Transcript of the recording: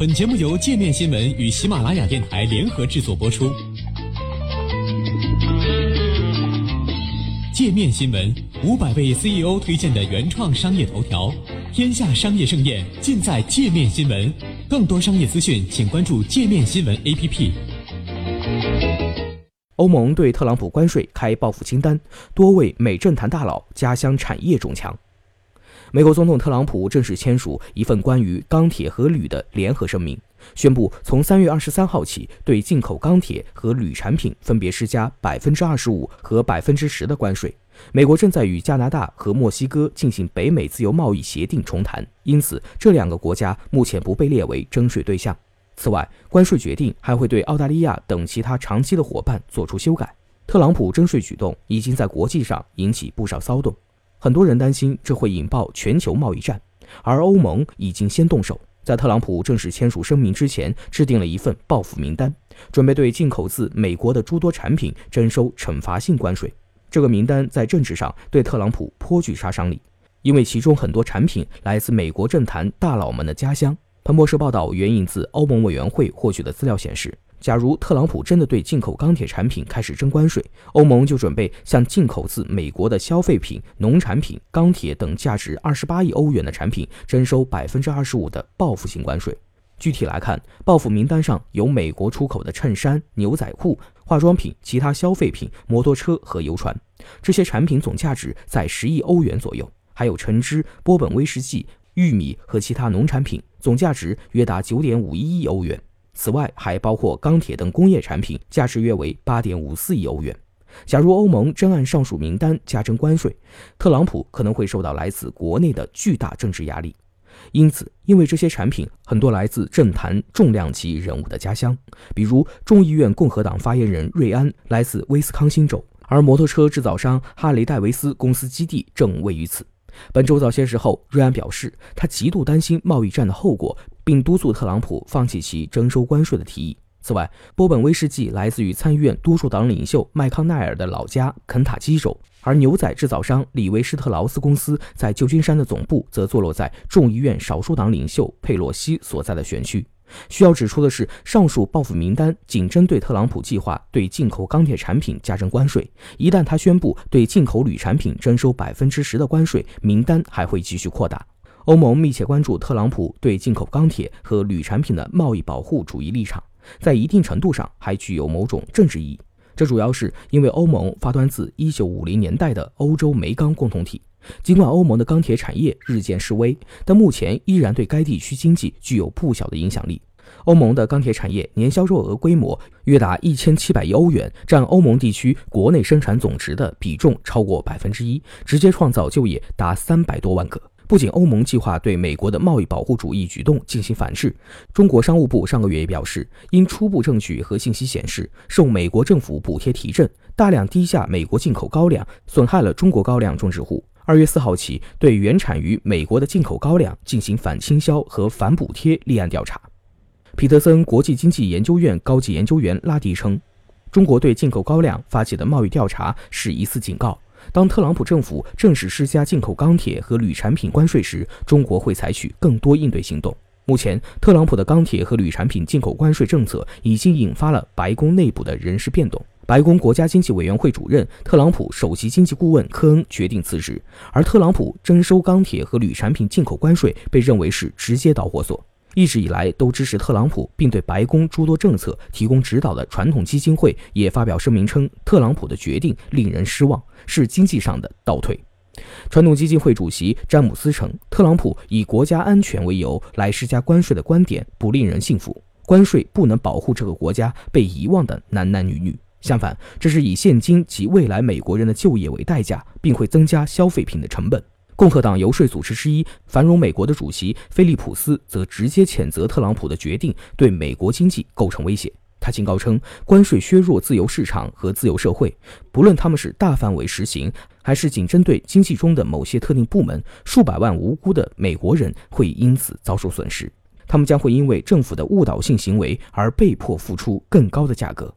本节目由界面新闻与喜马拉雅电台联合制作播出。界面新闻五百位 CEO 推荐的原创商业头条，天下商业盛宴尽在界面新闻。更多商业资讯，请关注界面新闻 APP。欧盟对特朗普关税开报复清单，多位美政坛大佬家乡产业中枪。美国总统特朗普正式签署一份关于钢铁和铝的联合声明，宣布从三月二十三号起，对进口钢铁和铝产品分别施加百分之二十五和百分之十的关税。美国正在与加拿大和墨西哥进行北美自由贸易协定重谈，因此这两个国家目前不被列为征税对象。此外，关税决定还会对澳大利亚等其他长期的伙伴做出修改。特朗普征税举动已经在国际上引起不少骚动。很多人担心这会引爆全球贸易战，而欧盟已经先动手，在特朗普正式签署声明之前，制定了一份报复名单，准备对进口自美国的诸多产品征收惩罚性关税。这个名单在政治上对特朗普颇具杀伤力，因为其中很多产品来自美国政坛大佬们的家乡。彭博社报道援引自欧盟委员会获取的资料显示。假如特朗普真的对进口钢铁产品开始征关税，欧盟就准备向进口自美国的消费品、农产品、钢铁等价值二十八亿欧元的产品征收百分之二十五的报复性关税。具体来看，报复名单上有美国出口的衬衫、牛仔裤、化妆品、其他消费品、摩托车和游船，这些产品总价值在十亿欧元左右；还有橙汁、波本威士忌、玉米和其他农产品，总价值约达九点五一亿欧元。此外，还包括钢铁等工业产品，价值约为八点五四亿欧元。假如欧盟真按上述名单加征关税，特朗普可能会受到来自国内的巨大政治压力。因此，因为这些产品很多来自政坛重量级人物的家乡，比如众议院共和党发言人瑞安来自威斯康星州，而摩托车制造商哈雷戴维斯公司基地正位于此。本周早些时候，瑞安表示，他极度担心贸易战的后果，并督促特朗普放弃其征收关税的提议。此外，波本威士忌来自于参议院多数党领袖麦康奈尔的老家肯塔基州，而牛仔制造商李维施特劳斯公司在旧金山的总部则坐落在众议院少数党领袖佩洛西所在的选区。需要指出的是，上述报复名单仅针对特朗普计划对进口钢铁产品加征关税。一旦他宣布对进口铝产品征收百分之十的关税，名单还会继续扩大。欧盟密切关注特朗普对进口钢铁和铝产品的贸易保护主义立场，在一定程度上还具有某种政治意义。这主要是因为欧盟发端自1950年代的欧洲煤钢共同体。尽管欧盟的钢铁产业日渐式微，但目前依然对该地区经济具有不小的影响力。欧盟的钢铁产业年销售额规模约达一千七百亿欧元，占欧盟地区国内生产总值的比重超过百分之一，直接创造就业达三百多万个。不仅欧盟计划对美国的贸易保护主义举动进行反制，中国商务部上个月也表示，因初步证据和信息显示，受美国政府补贴提振，大量低价美国进口高粱损害了中国高粱种植户。二月四号起，对原产于美国的进口高粱进行反倾销和反补贴立案调查。皮特森国际经济研究院高级研究员拉迪称，中国对进口高粱发起的贸易调查是一次警告。当特朗普政府正式施加进口钢铁和铝产品关税时，中国会采取更多应对行动。目前，特朗普的钢铁和铝产品进口关税政策已经引发了白宫内部的人事变动。白宫国家经济委员会主任、特朗普首席经济顾问科恩决定辞职，而特朗普征收钢铁和铝产品进口关税被认为是直接导火索。一直以来都支持特朗普并对白宫诸多政策提供指导的传统基金会也发表声明称，特朗普的决定令人失望，是经济上的倒退。传统基金会主席詹姆斯称，特朗普以国家安全为由来施加关税的观点不令人信服，关税不能保护这个国家被遗忘的男男女女，相反，这是以现今及未来美国人的就业为代价，并会增加消费品的成本。共和党游说组织之一“繁荣美国”的主席菲利普斯则直接谴责特朗普的决定对美国经济构成威胁。他警告称，关税削弱自由市场和自由社会，不论他们是大范围实行，还是仅针对经济中的某些特定部门，数百万无辜的美国人会因此遭受损失。他们将会因为政府的误导性行为而被迫付出更高的价格。